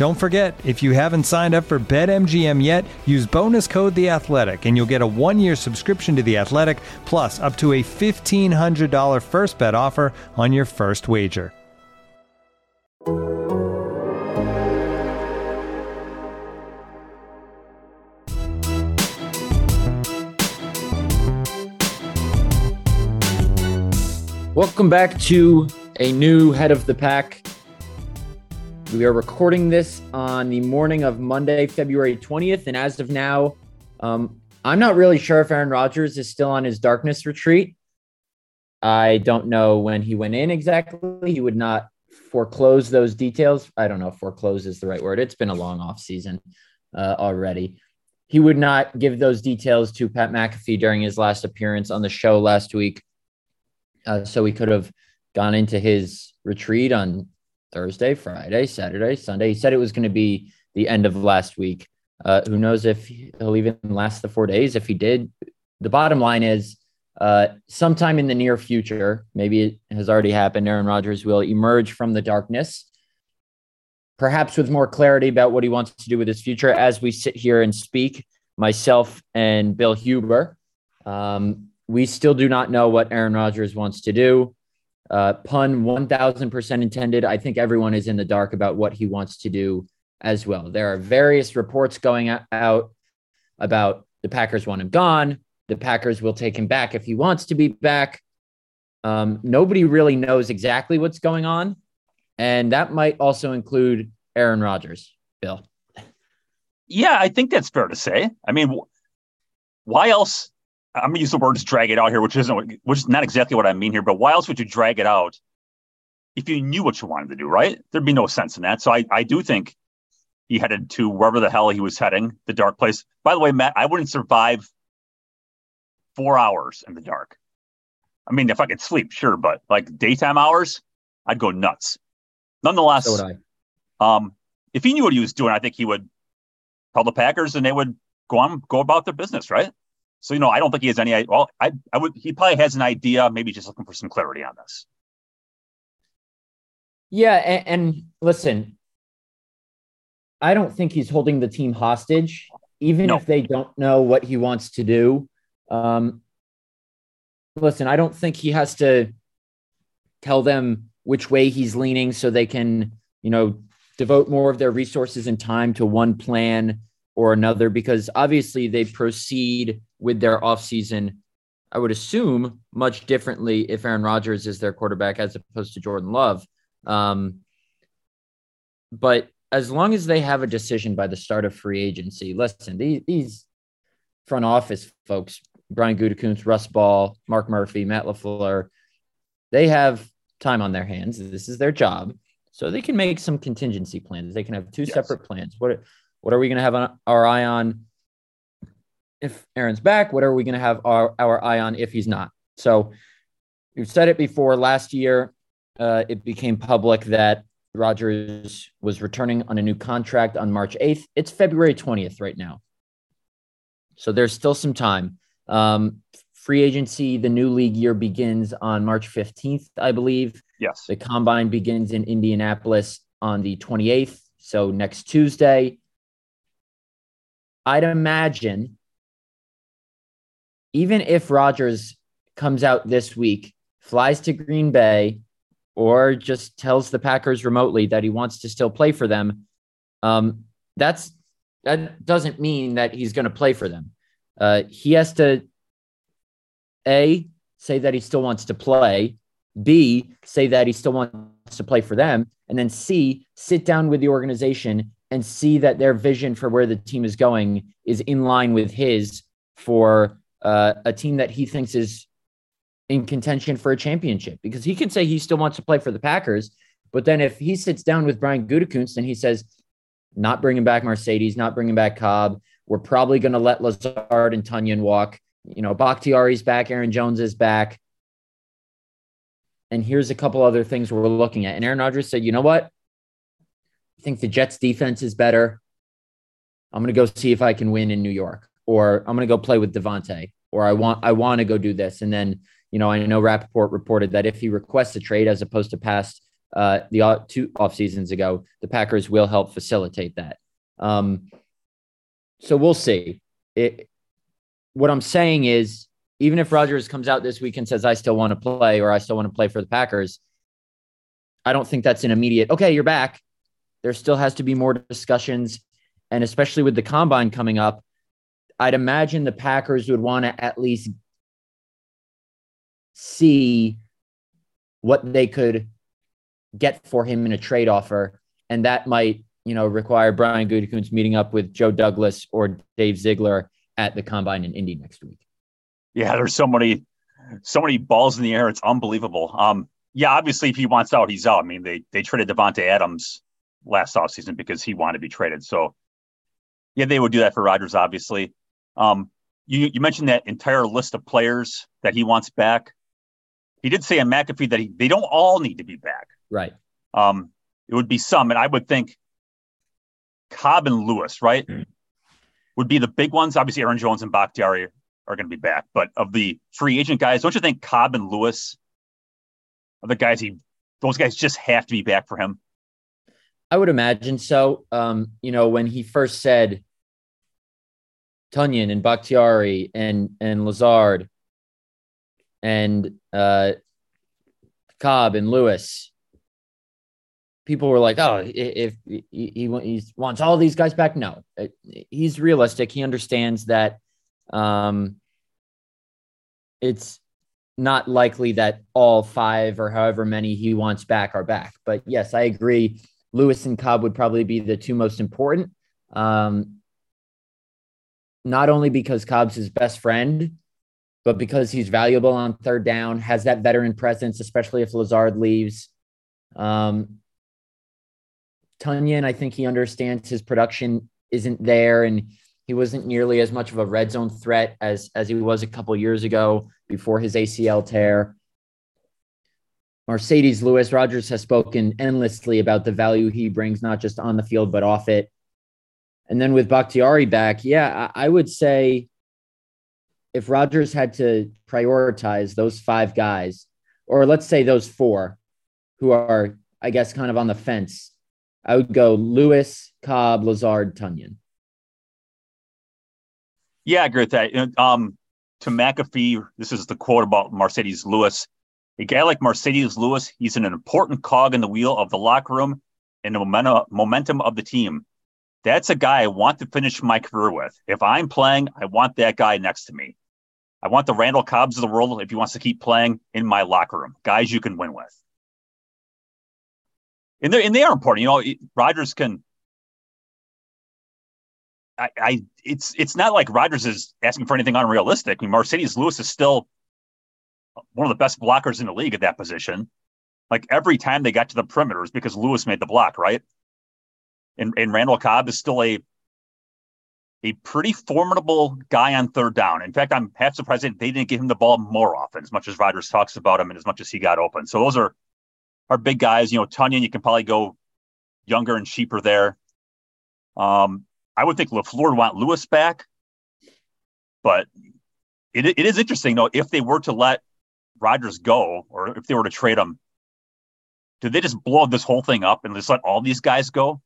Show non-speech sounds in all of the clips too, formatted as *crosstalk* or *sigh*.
Don't forget, if you haven't signed up for BetMGM yet, use bonus code The Athletic, and you'll get a one-year subscription to The Athletic, plus up to a fifteen hundred dollar first bet offer on your first wager. Welcome back to a new head of the pack. We are recording this on the morning of Monday, February 20th. And as of now, um, I'm not really sure if Aaron Rodgers is still on his darkness retreat. I don't know when he went in exactly. He would not foreclose those details. I don't know if foreclose is the right word. It's been a long off season uh, already. He would not give those details to Pat McAfee during his last appearance on the show last week. Uh, so he could have gone into his retreat on Thursday, Friday, Saturday, Sunday. He said it was going to be the end of last week. Uh, who knows if he'll even last the four days? If he did, the bottom line is uh, sometime in the near future, maybe it has already happened, Aaron Rodgers will emerge from the darkness, perhaps with more clarity about what he wants to do with his future as we sit here and speak, myself and Bill Huber. Um, we still do not know what Aaron Rodgers wants to do. Uh, pun 1000% intended. I think everyone is in the dark about what he wants to do as well. There are various reports going out about the Packers want him gone. The Packers will take him back if he wants to be back. Um, nobody really knows exactly what's going on. And that might also include Aaron Rodgers, Bill. Yeah, I think that's fair to say. I mean, why else I'm gonna use the words drag it out here, which isn't which is not exactly what I mean here, but why else would you drag it out if you knew what you wanted to do, right? There'd be no sense in that. So I, I do think he headed to wherever the hell he was heading, the dark place. By the way, Matt, I wouldn't survive four hours in the dark. I mean, if I could sleep, sure, but like daytime hours, I'd go nuts. Nonetheless, So um, if he knew what he was doing, I think he would tell the Packers and they would go on, go about their business, right? So, you know, I don't think he has any. Well, I, I would. He probably has an idea. Maybe just looking for some clarity on this. Yeah, and, and listen, I don't think he's holding the team hostage, even No. if they don't know what he wants to do. Um, listen, I don't think he has to tell them which way he's leaning so they can, you know, devote more of their resources and time to one plan or another, because obviously they proceed with their offseason, I would assume, much differently if Aaron Rodgers is their quarterback as opposed to Jordan Love. Um, but as long as they have a decision by the start of free agency, listen, these, these front office folks, Brian Gutekunst, Russ Ball, Mark Murphy, Matt LaFleur, they have time on their hands. This is their job. So they can make some contingency plans. They can have two Yes. separate plans. What, what are we going to have on our eye on if Aaron's back? What are we going to have our, our eye on if he's not? So we've said it before last year. Uh, it became public that Rodgers was returning on a new contract on March 8th. It's February 20th right now. So there's still some time. Um, free agency, the new league year begins on March 15th, I believe. Yes. The combine begins in Indianapolis on the 28th. So next Tuesday. I'd imagine, even if Rodgers comes out this week, flies to Green Bay, or just tells the Packers remotely that he wants to still play for them, um, that's that doesn't mean that he's going to play for them. Uh, he has to a say that he still wants to play, b say that he still wants to play for them, and then c sit down with the organization and see that their vision for where the team is going is in line with his for uh, a team that he thinks is in contention for a championship. Because he can say he still wants to play for the Packers, but then if he sits down with Brian Gutekunst and he says, not bringing back Marcedes, not bringing back Cobb, we're probably going to let Lazard and Tonyan walk. You know, Bakhtiari's back, Aaron Jones is back. And here's a couple other things we're looking at. And Aaron Rodgers said, you know what? I think the Jets defense is better. I'm going to go see if I can win in New York, or I'm going to go play with Davante, or I want I want to go do this. And then, you know, I know Rapoport reported that if he requests a trade as opposed to past uh, the two off seasons ago, the Packers will help facilitate that. Um, so we'll see. It, what I'm saying is, even if Rodgers comes out this week and says, I still want to play or I still want to play for the Packers, I don't think that's an immediate, okay, you're back. There still has to be more discussions. And especially with the combine coming up, I'd imagine the Packers would want to at least see what they could get for him in a trade offer. And that might, you know, require Brian Gutekunst meeting up with Joe Douglas or Dave Ziegler at the combine in Indy next week. Yeah, there's so many, so many balls in the air. It's unbelievable. Um, yeah, obviously, if he wants out, he's out. I mean, they they traded Davante Adams last offseason because he wanted to be traded. So, yeah, they would do that for Rodgers, obviously. Um, you, you mentioned that entire list of players that he wants back. He did say on McAfee that he, they don't all need to be back. Right. Um, it would be some, and I would think Cobb and Lewis, right, mm. would be the big ones. Obviously, Aaron Jones and Bakhtiari are going to be back, but of the free agent guys, don't you think Cobb and Lewis are the guys he? Those guys just have to be back for him. I would imagine so. Um, you know, when he first said Tonyan and Bakhtiari and and Lazard and uh, Cobb and Lewis, people were like, "Oh, if, he, he, wants all these guys back," no, he's realistic. He understands that um, it's not likely that all five or however many he wants back are back. But yes, I agree. Lewis and Cobb would probably be the two most important. Um, not only because Cobb's his best friend, but because he's valuable on third down, has that veteran presence, especially if Lazard leaves. Um, Tonyan, I think he understands his production isn't there, and he wasn't nearly as much of a red zone threat as as he was a couple years ago before his ACL tear. Marcedes Lewis Rodgers has spoken endlessly about the value he brings, not just on the field, but off it. And then with Bakhtiari back, yeah, I, I would say if Rodgers had to prioritize those five guys, or let's say those four who are, I guess, kind of on the fence, I would go Lewis, Cobb, Lazard, Tonyan. Yeah, I agree with that. Um, to McAfee, this is the quote about Marcedes Lewis. A guy like Marcedes Lewis, he's an important cog in the wheel of the locker room and the momentum of the team. That's a guy I want to finish my career with. If I'm playing, I want that guy next to me. I want the Randall Cobbs of the world, if he wants to keep playing, in my locker room. Guys you can win with. And, and they are important. You know, Rodgers can. I, I, it's it's not like Rodgers is asking for anything unrealistic. I mean, Marcedes Lewis is still one of the best blockers in the league at that position. Like every time they got to the perimeters because Lewis made the block, right? And, and Randall Cobb is still a a pretty formidable guy on third down. In fact, I'm half surprised they didn't give him the ball more often, as much as Rodgers talks about him and as much as he got open. So those are are big guys. You know, Tonyan, you can probably go younger and cheaper there. Um, I would think LaFleur would want Lewis back, but it, it is interesting though if they were to let Rodgers go, or if they were to trade him, did they just blow this whole thing up and just let all these guys go?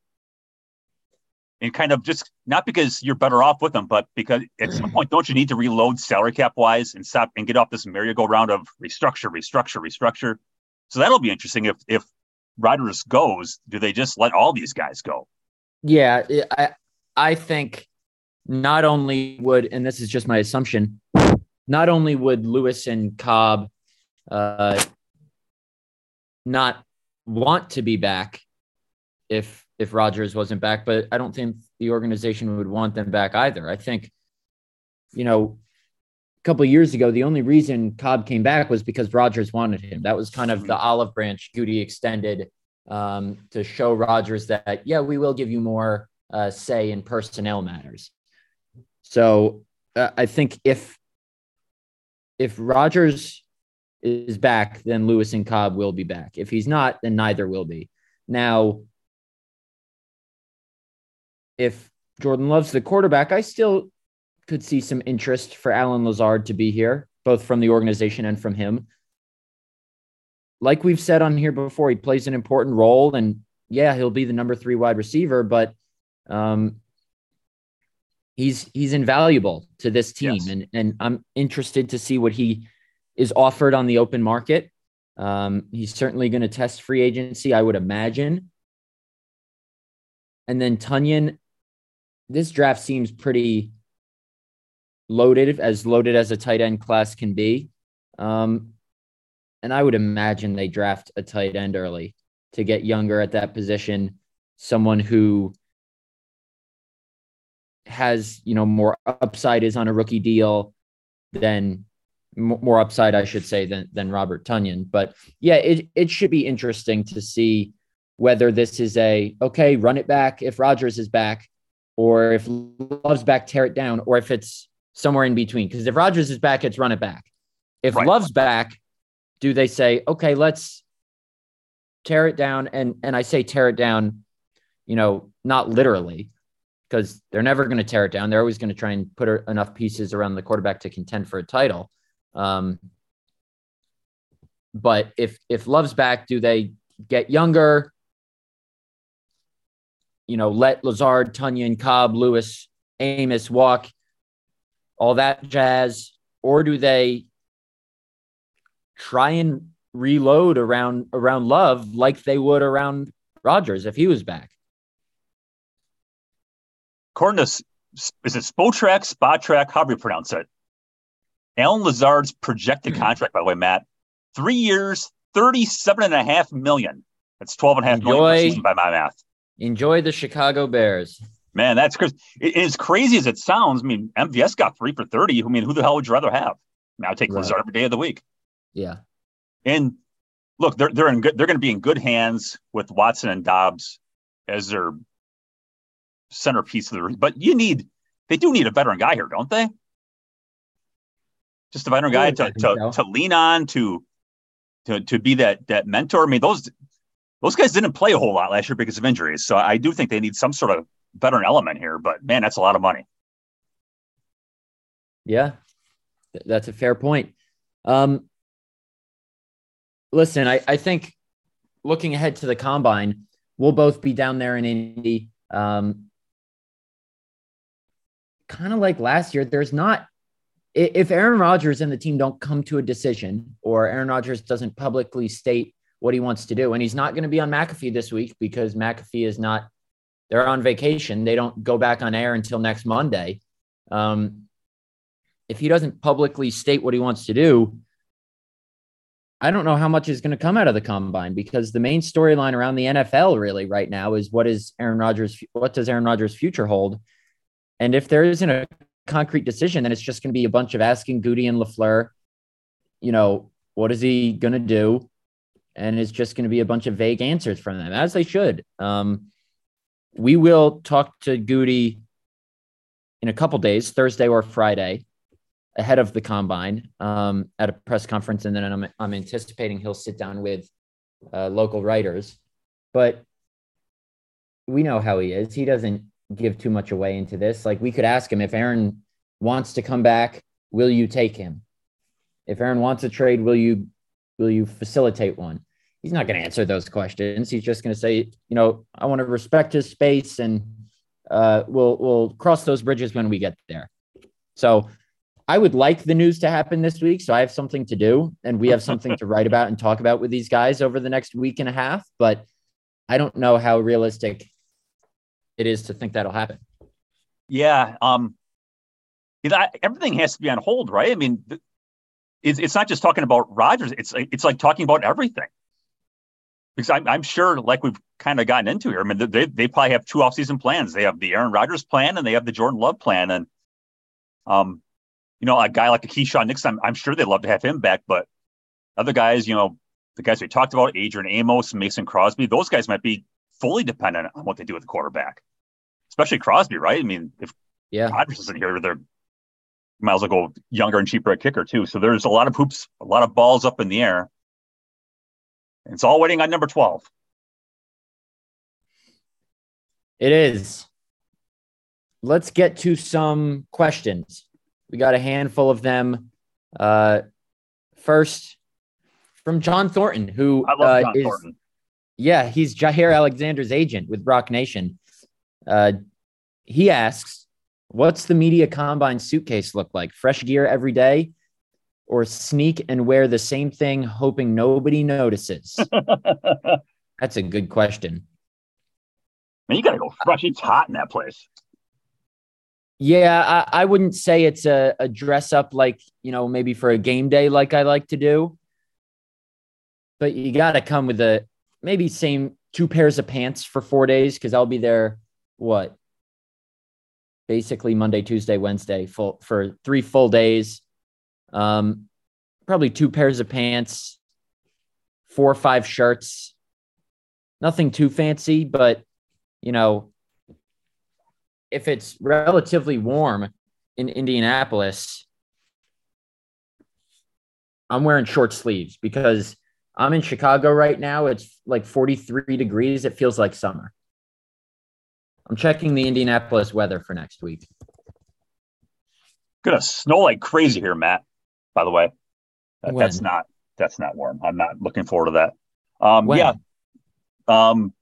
And kind of just not because you're better off with them, but because at some point, don't you need to reload salary cap wise and stop and get off this merry-go-round of restructure, restructure, restructure? So that'll be interesting. If if Rodgers goes, do they just let all these guys go? Yeah, I I think not only would, and this is just my assumption, not only would Lewis and Cobb uh, not want to be back if if Rodgers wasn't back, but I don't think the organization would want them back either. I think, you know, a couple years ago, the only reason Cobb came back was because Rodgers wanted him. That was kind of the olive branch Goody extended um, to show Rodgers that, yeah, we will give you more uh, say in personnel matters. So uh, I think if if Rodgers is back, then Lewis and Cobb will be back. If he's not, then neither will be. Now, if Jordan Love's the quarterback, I still could see some interest for Allen Lazard to be here, both from the organization and from him. Like we've said on here before, he plays an important role, and yeah, he'll be the number three wide receiver, but um, he's he's invaluable to this team, yes. and and I'm interested to see what he is offered on the open market. Um, he's certainly going to test free agency, I would imagine. And then Tonyan, this draft seems pretty loaded, as loaded as a tight end class can be. Um, and I would imagine they draft a tight end early to get younger at that position, someone who has, you know, more upside is on a rookie deal than more upside, I should say, than than Robert Tonyan. But yeah, it it should be interesting to see whether this is a okay, run it back if Rodgers is back, or if Love's back, tear it down, or if it's somewhere in between. Because if Rodgers is back, it's run it back. If right. Love's back, do they say, okay, let's tear it down? And and I say tear it down, you know, not literally, because they're never going to tear it down. They're always going to try and put enough pieces around the quarterback to contend for a title. Um, but if if Love's back, do they get younger? You know, let Lazard, Tonyan, Cobb, Lewis, Amos walk, all that jazz, or do they try and reload around around Love like they would around Rodgers if he was back? According to is it Spotrac, Spot Track, however you pronounce it, Allen Lazard's projected hmm. contract, by the way, Matt, three years, 37 and a half million. That's 12 and a half enjoy, million per season by my math. Enjoy the Chicago Bears. Man, that's crazy. As crazy as it sounds, I mean, MVS got three for 30. I mean, who the hell would you rather have? I'll take right. Lazard every day of the week. Yeah. And look, they're they're in good they're going to be in good hands with Watson and Doubs as their centerpiece of the but you need they do need a veteran guy here, don't they? just a veteran guy to, to, so. to lean on to to to be that that mentor. I mean, those those guys didn't play a whole lot last year because of injuries. So I do think they need some sort of veteran element here. But man, that's a lot of money. Yeah, that's a fair point. Um, listen, I, I think looking ahead to the combine, we'll both be down there in Indy. Um, kind of like last year, there's not if Aaron Rodgers and the team don't come to a decision, or Aaron Rodgers doesn't publicly state what he wants to do, and he's not going to be on McAfee this week because McAfee is not, they're on vacation. They don't go back on air until next Monday. Um, if he doesn't publicly state what he wants to do, I don't know how much is going to come out of the combine because the main storyline around the NFL really right now is what is Aaron Rodgers, what does Aaron Rodgers' future hold? And if there isn't a concrete decision, then it's just going to be a bunch of asking Goody and LaFleur, you know, what is he going to do? And it's just going to be a bunch of vague answers from them, as they should. Um, we will talk to Goody in a couple days, Thursday or Friday, ahead of the combine um, at a press conference. And then I'm, I'm anticipating he'll sit down with uh, local writers. But we know how he is. He doesn't give too much away into this. Like we could ask him if Aaron wants to come back, will you take him? If Aaron wants a trade, will you will you facilitate one? He's not going to answer those questions. He's just going to say, you know, I want to respect his space and uh, we'll we'll cross those bridges when we get there. So I would like the news to happen this week, so I have something to do, and we have something to write about and talk about with these guys over the next week and a half. But I don't know how realistic it is to think that'll happen. Yeah, um, everything has to be on hold, right? I mean, it's it's not just talking about Rodgers. It's it's like talking about everything. Because I'm, I'm sure, like we've kind of gotten into here, I mean, they, they probably have two offseason plans. They have the Aaron Rodgers plan and they have the Jordan Love plan. And um, you know, a guy like a Keisean Nixon, I'm, I'm sure they'd love to have him back, but other guys, you know, the guys we talked about, Adrian Amos, Mason Crosby, those guys might be fully dependent on what they do with the quarterback, especially Crosby, right? I mean, if yeah, Rodgers isn't here, they're might as well go younger and cheaper at kicker too. So there's a lot of hoops, a lot of balls up in the air. It's all waiting on number 12. It is. Let's get to some questions. We got a handful of them. Uh, first, from John Thornton, who love John uh, is, Thornton. yeah, he's Jaire Alexander's agent with Roc Nation. Uh, he asks, "What's the media combine suitcase look like? Fresh gear every day, or sneak and wear the same thing, hoping nobody notices?" *laughs* That's a good question. Man, you got to go fresh. It's hot in that place. Yeah, I, I wouldn't say it's a, a dress up like, you know, maybe for a game day like I like to do. But you got to come with a maybe same two pairs of pants for four days because I'll be there, what? Basically Monday, Tuesday, Wednesday, full for three full days. Um, probably two pairs of pants, four or five shirts. Nothing too fancy, but you know, if it's relatively warm in Indianapolis, I'm wearing short sleeves because I'm in Chicago right now. It's like 43 degrees. It feels like summer. I'm checking the Indianapolis weather for next week. Gonna snow like crazy here, Matt. By the way, That- that's not that's not warm. I'm not looking forward to that. Um, When? yeah, um,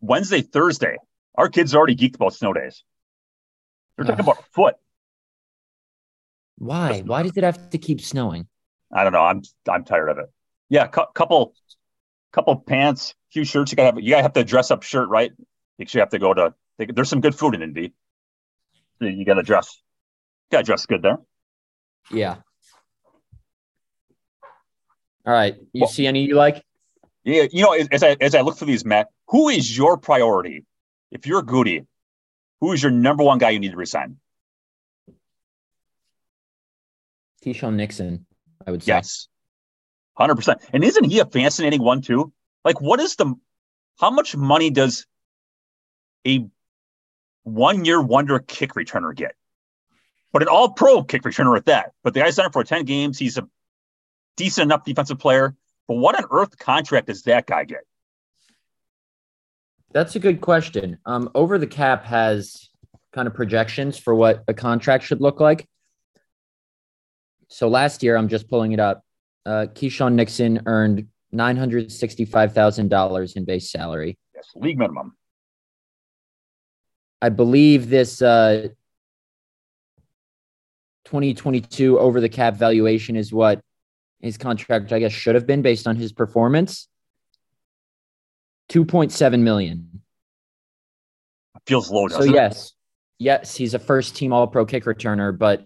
Wednesday, Thursday. Our kids are already geeked about snow days. They're talking about a foot. Why? Why does it have to keep snowing? I don't know. I'm I'm tired of it. Yeah, cu- couple couple pants, few shirts. You gotta have you gotta have to dress up shirt, right? You actually have to go to. There's some good food in Indy. So You gotta dress. Gotta dress good there. Yeah. All right. You Well- see any you like? Yeah, you know, as- I as I look through these, Matt, who is your priority? If you're Goody, who is your number one guy you need to resign? Keisean Nixon, I would say. Yes, hundred percent. And isn't he a fascinating one too? Like, what is the? How much money does a one-year wonder kick returner get? But an all-pro kick returner at that. But the guy's done it for ten games. He's a decent enough defensive player. But what on earth contract does that guy get? That's a good question. Um, Over the Cap has kind of projections for what a contract should look like. So last year, I'm just pulling it up. Uh, Keisean Nixon earned nine hundred sixty-five thousand dollars in base salary. Yes, league minimum. I believe this uh, 2022 over the cap valuation is what his contract, I guess, should have been based on his performance. 2.7 million. Feels low, So doesn't it? yes, yes, he's a first team All Pro kick returner, but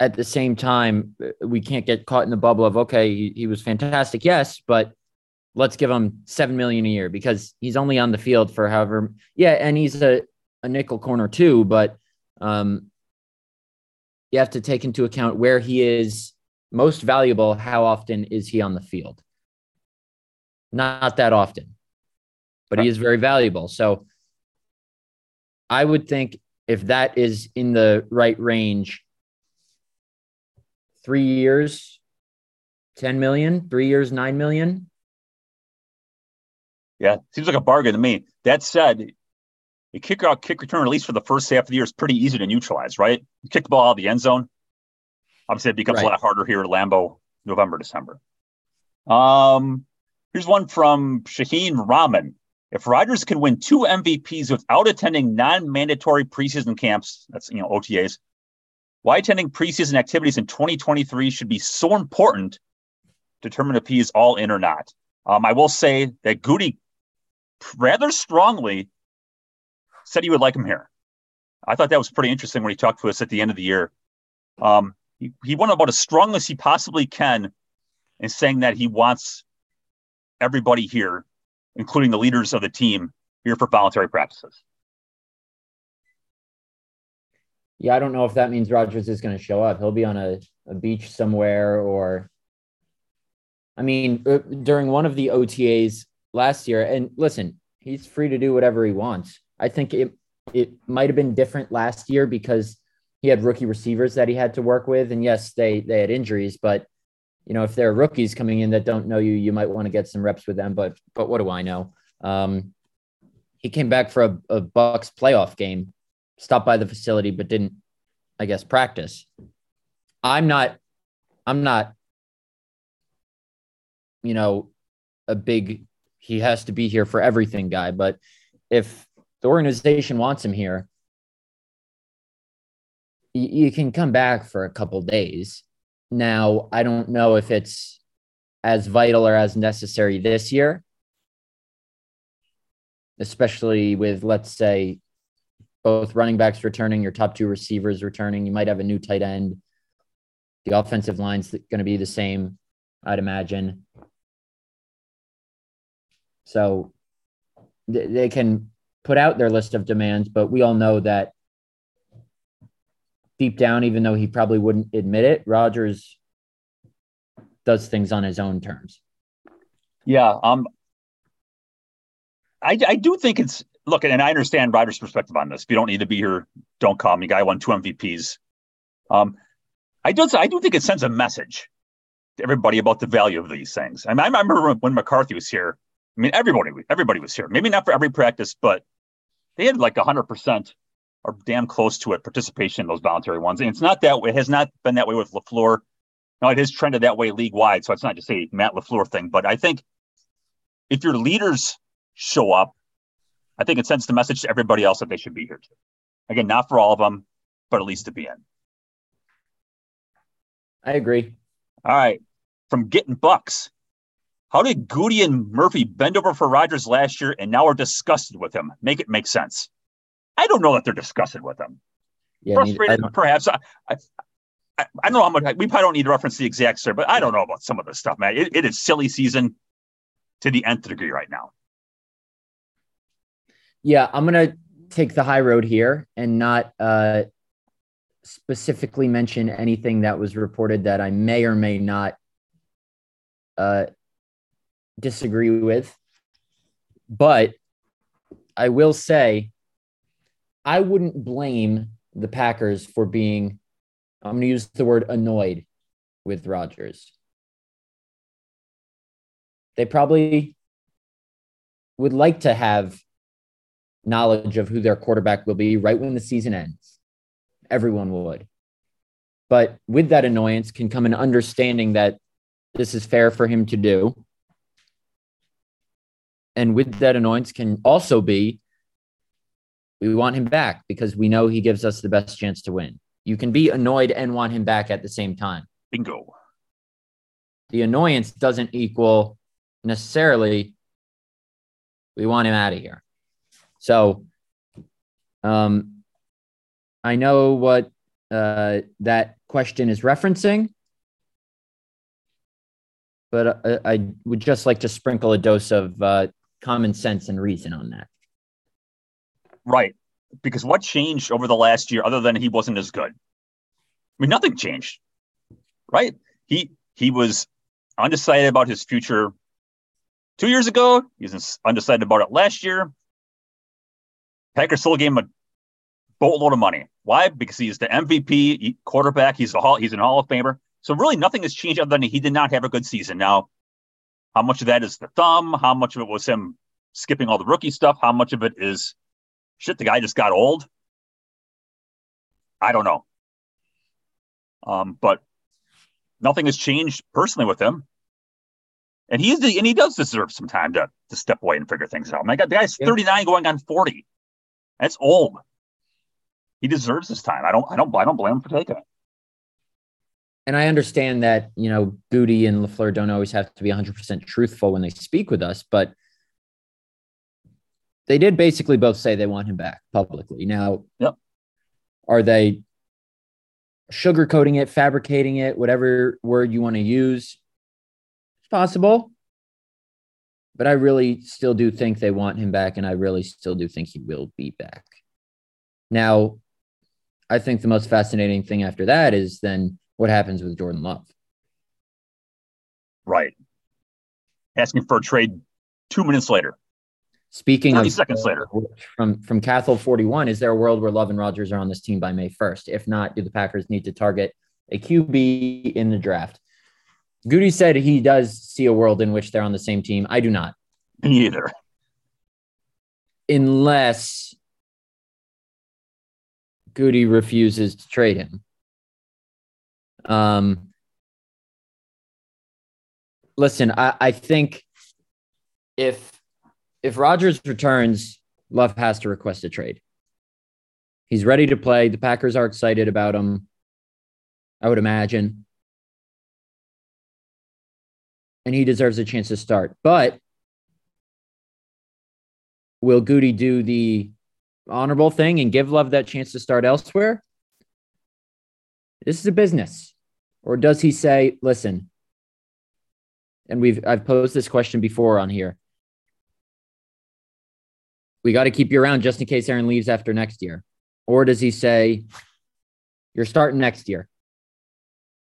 at the same time, we can't get caught in the bubble of okay, he, he was fantastic, yes, but let's give him seven million a year because he's only on the field for however, yeah, and he's a, a nickel corner too, but um, you have to take into account where he is most valuable. How often is he on the field? Not that often, but he is very valuable. So I would think if that is in the right range, three years, 10 million, three years, 9 million. Yeah, seems like a bargain to me. That said, a kick out kick return, at least for the first half of the year, is pretty easy to neutralize, right? You kick the ball out of the end zone. Obviously, it becomes Right. a lot harder here at Lambeau, November, December. Um, here's one from Shaheen Rahman. If Rodgers can win two MVPs without attending non-mandatory preseason camps, that's you know OTAs, why attending preseason activities in 2023 should be so important to determine if he is all in or not. Um, I will say that Goody rather strongly said he would like him here. I thought that was pretty interesting when he talked to us at the end of the year. Um, he, he went about as strong as he possibly can in saying that he wants everybody here, including the leaders of the team, here for voluntary practices. Yeah, I don't know if that means Rodgers is going to show up. He'll be on a, a beach somewhere, or I mean, uh, during one of the OTAs last year. And listen, he's free to do whatever he wants. I think it it might have been different last year because he had rookie receivers that he had to work with, and yes, they they had injuries, but you know, if there are rookies coming in that don't know you, you might want to get some reps with them. But but what do I know? Um, he came back for a, a Bucks playoff game, stopped by the facility, but didn't, I guess, practice. I'm not, I'm not, you know, a big he has to be here for everything guy. But if the organization wants him here, you, can come back for a couple days. Now, I don't know if it's as vital or as necessary this year, especially with, let's say, both running backs returning, your top two receivers returning. You might have a new tight end. The offensive line's going to be the same, I'd imagine. So th- they can put out their list of demands, but we all know that deep down, even though he probably wouldn't admit it, Rodgers does things on his own terms. Yeah, um, I I do think it's look, and I understand Rodgers' perspective on this. If you don't need to be here, don't call me. Guy won two MVPs. Um, I do I do think it sends a message to everybody about the value of these things. I mean, I remember when McCarthy was here. I mean, everybody everybody was here. Maybe not for every practice, but they had like hundred percent or damn close to it participation in those voluntary ones. And it's not that way. It has not been that way with Lafleur. No, it has trended that way league wide. So it's not just a Matt Lafleur thing. But I think if your leaders show up, I think it sends the message to everybody else that they should be here too. Again, not for all of them, but at least to be in. I agree. All right. From getting bucks. How did Goody and Murphy bend over for Rodgers last year and now are disgusted with him? Make it make sense. I don't know that they're disgusted with him. Yeah, Frustrated, perhaps. I, I, I, don't know how much. We probably don't need to reference the exact sir, but I don't know about some of this stuff, man. It, it is silly season to the nth degree right now. Yeah, I'm gonna take the high road here and not uh, specifically mention anything that was reported that I may or may not uh, disagree with. But I will say, I wouldn't blame the Packers for being, I'm going to use the word annoyed with Rodgers. They probably would like to have knowledge of who their quarterback will be right when the season ends. Everyone would. But with that annoyance can come an understanding that this is fair for him to do and with that annoyance can also be we want him back because we know he gives us the best chance to win. You can be annoyed and want him back at the same time. Bingo. The annoyance doesn't equal necessarily we want him out of here. So um I know what uh that question is referencing but uh, I would just like to sprinkle a dose of uh, common sense and reason on that. Right. Because what changed over the last year other than he wasn't as good? I mean, nothing changed. Right? He he was undecided about his future two years ago. He was undecided about it last year. Packers still gave him a boatload of money. Why? Because he's the MVP quarterback. He's a hall, he's an Hall of Famer. So really, nothing has changed other than he did not have a good season. Now, how much of that is the thumb? How much of it was him skipping all the rookie stuff? How much of it is shit? The guy just got old. I don't know. Um, but nothing has changed personally with him. And he's the, and he does deserve some time to to step away and figure things out. My God, the guy's 39 going on 40. That's old. He deserves his time. I don't I don't I don't blame him for taking it. And I understand that, you know, Goody and LaFleur don't always have to be 100% truthful when they speak with us, but they did basically both say they want him back publicly. Now, yep. are they sugarcoating it, fabricating it, whatever word you want to use? It's possible. But I really still do think they want him back, and I really still do think he will be back. Now, I think the most fascinating thing after that is then what happens with Jordan Love. Right. Asking for a trade two minutes later. Speaking 30 of seconds later. From from Cathol 41, is there a world where Love and Rodgers are on this team by May 1st? If not, do the Packers need to target a QB in the draft? Goody said he does see a world in which they're on the same team. I do not. Me either. Unless Goody refuses to trade him. Um, listen, I, I think if if Rodgers returns, Love has to request a trade. He's ready to play. The Packers are excited about him. I would imagine. And he deserves a chance to start. But will Goody do the honorable thing and give Love that chance to start elsewhere? This is a business. Or does he say, listen, and we've I've posed this question before on here. We got to keep you around just in case Aaron leaves after next year. Or does he say, you're starting next year?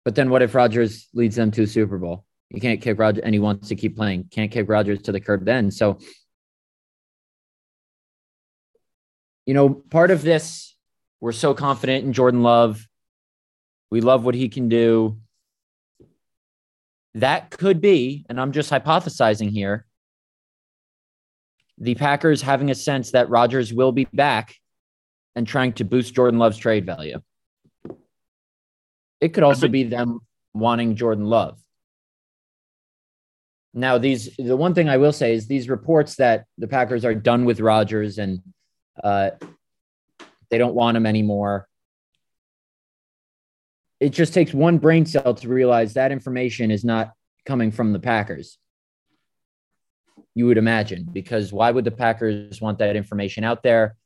But then what if Rodgers leads them to a Super Bowl? You can't kick Rodgers, and he wants to keep playing. Can't kick Rodgers to the curb then. So, you know, part of this, we're so confident in Jordan Love. We love what he can do. That could be, and I'm just hypothesizing here, the Packers having a sense that Rodgers will be back and trying to boost Jordan Love's trade value. It could also be them wanting Jordan Love. Now, these the one thing I will say is these reports that the Packers are done with Rodgers and uh, they don't want him anymore it just takes one brain cell to realize that information is not coming from the Packers. You would imagine, because why would the Packers want that information out there?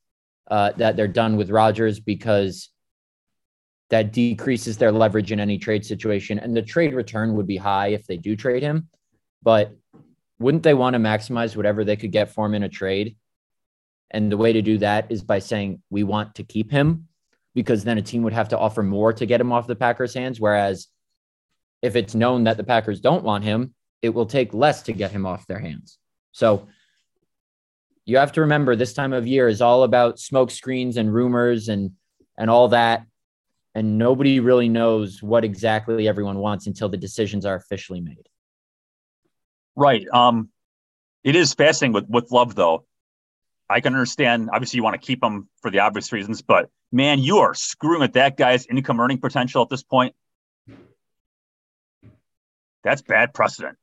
Uh, that they're done with Rodgers because that decreases their leverage in any trade situation. And the trade return would be high if they do trade him. But wouldn't they want to maximize whatever they could get for him in a trade? And the way to do that is by saying, we want to keep him because then a team would have to offer more to get him off the Packers' hands. Whereas if it's known that the Packers don't want him, it will take less to get him off their hands. So you have to remember this time of year is all about smoke screens and rumors and and all that. And nobody really knows what exactly everyone wants until the decisions are officially made. Right. Um, it is fascinating with with love though. I can understand. Obviously, you want to keep him for the obvious reasons, but man, you are screwing with that guy's income earning potential at this point. That's bad precedent.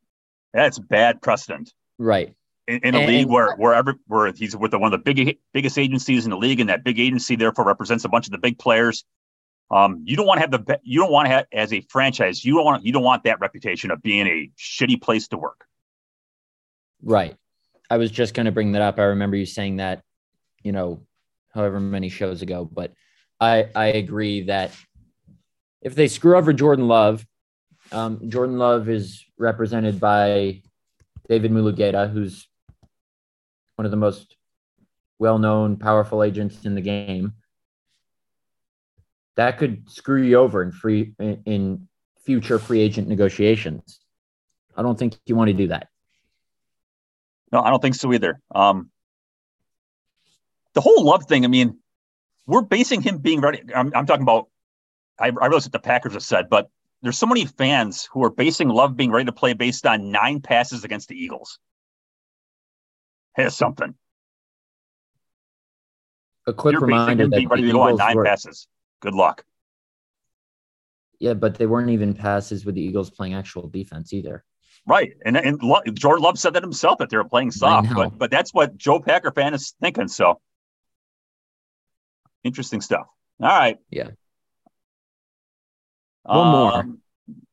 That's bad precedent. Right. In, in a and, league where wherever where he's with the, one of the big biggest agencies in the league, and that big agency therefore represents a bunch of the big players. Um, you don't want to have the you don't want to have as a franchise. You don't want you don't want that reputation of being a shitty place to work. Right. I was just going to bring that up. I remember you saying that, you know, however many shows ago, but I I agree that if they screw over Jordan Love, um, Jordan Love is represented by David Mulugheta, who's one of the most well-known, powerful agents in the game. That could screw you over in free in, in future free agent negotiations. I don't think you want to do that. No, I don't think so either. Um, the whole love thing, I mean, we're basing him being ready. I'm, I'm talking about, I, I realize what the Packers have said, but there's so many fans who are basing love being ready to play based on nine passes against the Eagles. Here's something. A quick You're reminder that being ready to go on nine were, passes. Good luck. Yeah, but they weren't even passes with the Eagles playing actual defense either. Right, and and Jordan Love said that himself that they were playing soft, but but that's what Joe Packer fan is thinking. So interesting stuff. All right, yeah. One um, more.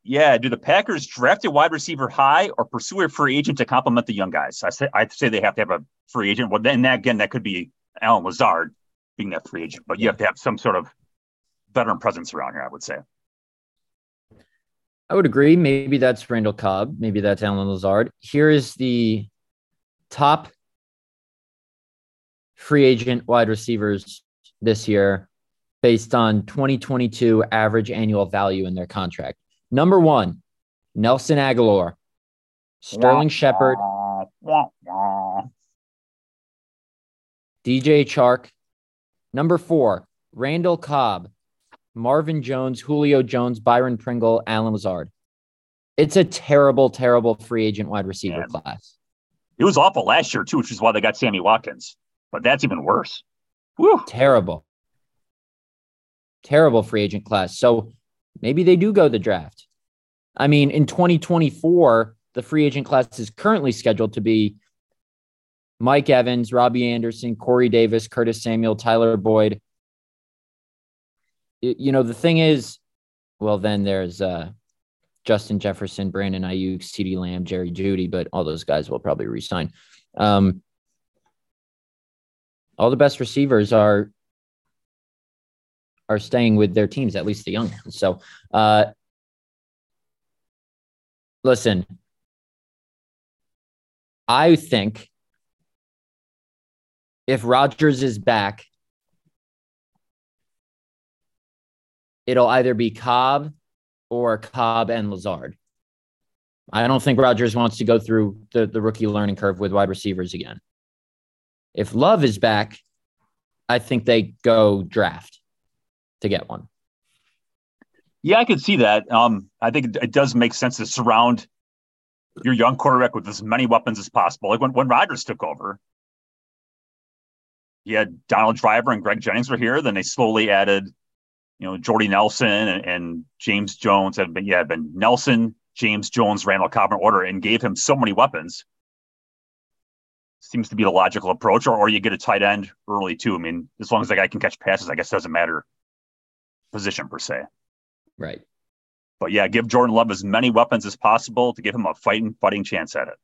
Yeah, do the Packers draft a wide receiver high or pursue a free agent to complement the young guys? I say I'd say they have to have a free agent. Well, then that, again, that could be Allen Lazard being that free agent, but you have to have some sort of veteran presence around here. I would say. I would agree. Maybe that's Randall Cobb. Maybe that's Allen Lazard. Here is the top free agent wide receivers this year based on 2022 average annual value in their contract. Number one, Nelson Agholor, Sterling Shepard, DJ Chark. Number four, Randall Cobb, Marvin Jones, Julio Jones, Byron Pringle, Allen Lazard. It's a terrible, terrible free agent wide receiver yeah. class. It was awful last year, too, which is why they got Sammy Watkins. But that's even worse. Whew. Terrible. Terrible free agent class. So maybe they do go the draft. I mean, in 2024, the free agent class is currently scheduled to be Mike Evans, Robbie Anderson, Corey Davis, Curtis Samuel, Tyler Boyd. You know, the thing is, well, then there's uh, Justin Jefferson, Brandon Aiyuk, CeeDee Lamb, Jerry Jeudy, but all those guys will probably resign. Um, all the best receivers are are staying with their teams, at least the young ones. So, uh, listen, I think if Rodgers is back, it'll either be Cobb or Cobb and Lazard. I don't think Rodgers wants to go through the, the rookie learning curve with wide receivers again. If Love is back, I think they go draft to get one. Yeah, I could see that. Um, I think it, does make sense to surround your young quarterback with as many weapons as possible. Like when, when Rodgers took over, you had Donald Driver and Greg Jennings were here. Then they slowly added, you know, Jordy Nelson and, and James Jones had been, yeah, been Nelson, James Jones, Randall Cobb in order and gave him so many weapons. Seems to be the logical approach, or, or you get a tight end early too. I mean, as long as the guy can catch passes, I guess doesn't matter position per se. Right. But yeah, give Jordan Love as many weapons as possible to give him a fighting, fighting chance at it.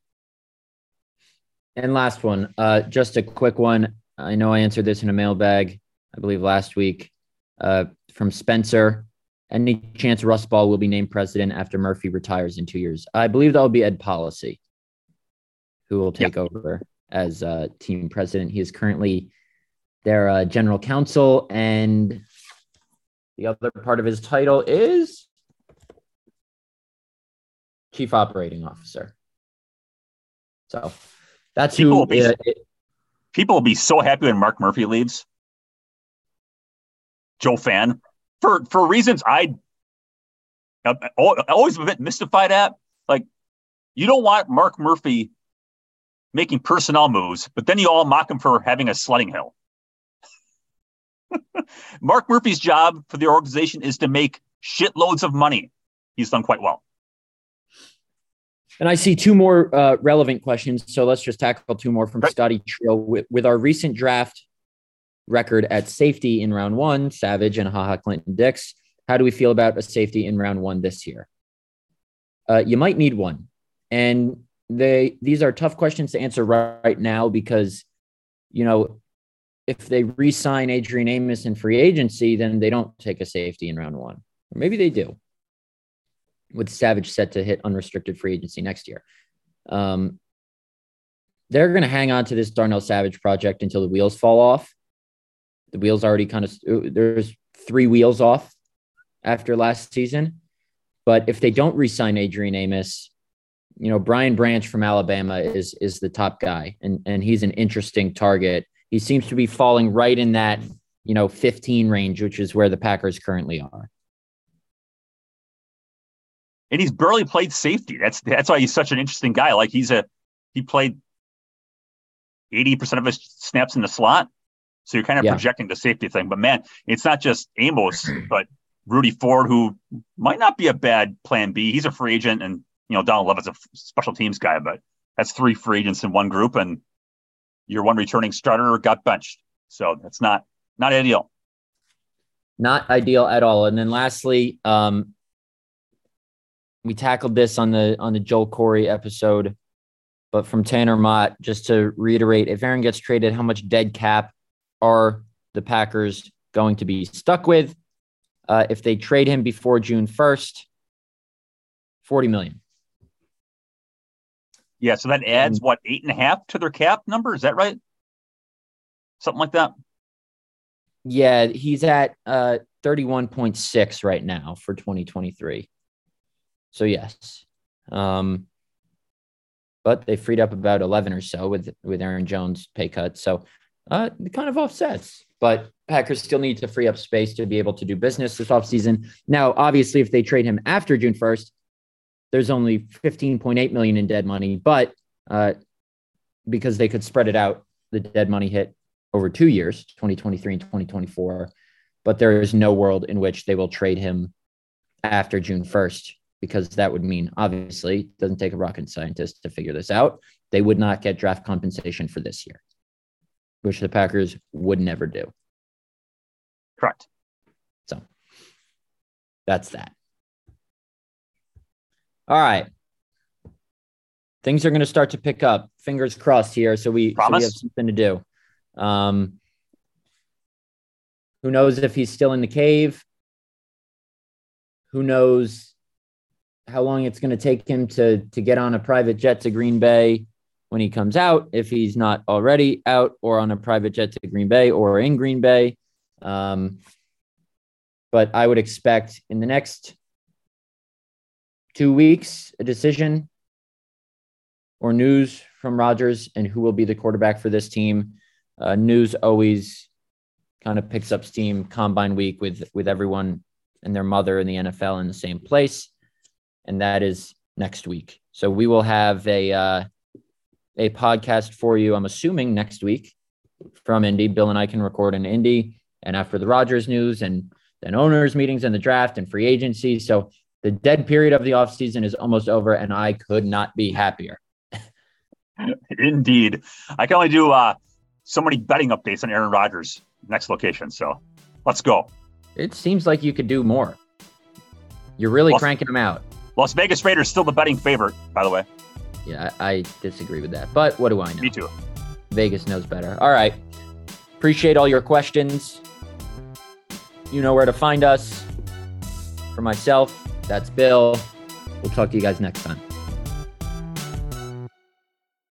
And last one, uh, just a quick one. I know I answered this in a mailbag, I believe last week, uh, from Spencer. Any chance Russ Ball will be named president after Murphy retires in two years? I believe that will be Ed Policy, who will take yeah. over as uh, team president. He is currently their uh, general counsel, and the other part of his title is chief operating officer. So that's people who. Will be, uh, people will be so happy when Mark Murphy leaves. Joe Fan, for for reasons I always a bit mystified at. Like, you don't want Mark Murphy making personnel moves, but then you all mock him for having a sledding hill. *laughs* Mark Murphy's job for the organization is to make shitloads of money. He's done quite well. And I see two more uh, relevant questions. So let's just tackle two more from right. Scotty Trill. With, with, our recent draft record at safety in round one, Savage and Ha Ha Clinton-Dix, how do we feel about a safety in round one this year? Uh, you might need one. And they these are tough questions to answer right, right now because, you know, if they re-sign Adrian Amos in free agency, then they don't take a safety in round one. Or maybe they do with Savage set to hit unrestricted free agency next year. Um, they're going to hang on to this Darnell Savage project until the wheels fall off. The wheels already kind of uh, there's three wheels off after last season, but if they don't re-sign Adrian Amos, you know Brian Branch from Alabama is is the top guy, and and he's an interesting target. He seems to be falling right in that you know 15 range, which is where the Packers currently are and he's barely played safety. That's that's why he's such an interesting guy. Like he's a he played eighty percent of his snaps in the slot, so you're kind of yeah. projecting the safety thing. But man, it's not just Amos, *clears throat* but Rudy Ford, who might not be a bad Plan B. He's a free agent, and you know Dallin Leavitt's a special teams guy, but that's three free agents in one group, and your one returning starter got benched. So that's not not ideal. Not ideal at all. And then lastly, um, we tackled this on the on the Joel Corry episode, but from Tanner Mott, just to reiterate, if Aaron gets traded, how much dead cap are the Packers going to be stuck with? Uh, if they trade him before June 1st, 40 million. Yeah, so that adds what eight and a half to their cap number. Is that right? Something like that. Yeah, he's at uh, 31.6 right now for 2023. So yes. Um, but they freed up about 11 or so with with Aaron Jones pay cut. So uh, it kind of offsets. But Packers still need to free up space to be able to do business this offseason. Now, obviously, if they trade him after June 1st, there's only 15.8 million in dead money, but uh, because they could spread it out, the dead money hit over two years, 2023 and 2024. But there is no world in which they will trade him after June 1st, because that would mean, obviously, doesn't take a rocket scientist to figure this out. They would not get draft compensation for this year, which the Packers would never do. Correct. So that's that. All right. Things are going to start to pick up. Fingers crossed here. So we, so we have something to do. Um, who knows if he's still in the cave? Who knows how long it's going to take him to to get on a private jet to Green Bay when he comes out, if he's not already out or on a private jet to Green Bay or in Green Bay. Um, but I would expect in the next two weeks a decision or news from Rodgers and who will be the quarterback for this team. Uh, news always kind of picks up steam combine week with with everyone and their mother in the NFL in the same place, and that is next week. So we will have a uh, a podcast for you. I'm assuming next week from Indy. Bill and I can record in Indy, and after the Rodgers news and then owners meetings and the draft and free agency. So the dead period of the offseason is almost over, and I could not be happier. *laughs* Indeed. I can only do uh, so many betting updates on Aaron Rodgers' next location. So let's go. It seems like you could do more. You're really Las, cranking them out. Las Vegas Raiders still the betting favorite, by the way. Yeah, I, I disagree with that. But what do I know? Me too. Vegas knows better. All right. Appreciate all your questions. You know where to find us. For myself, that's Bill. We'll talk to you guys next time.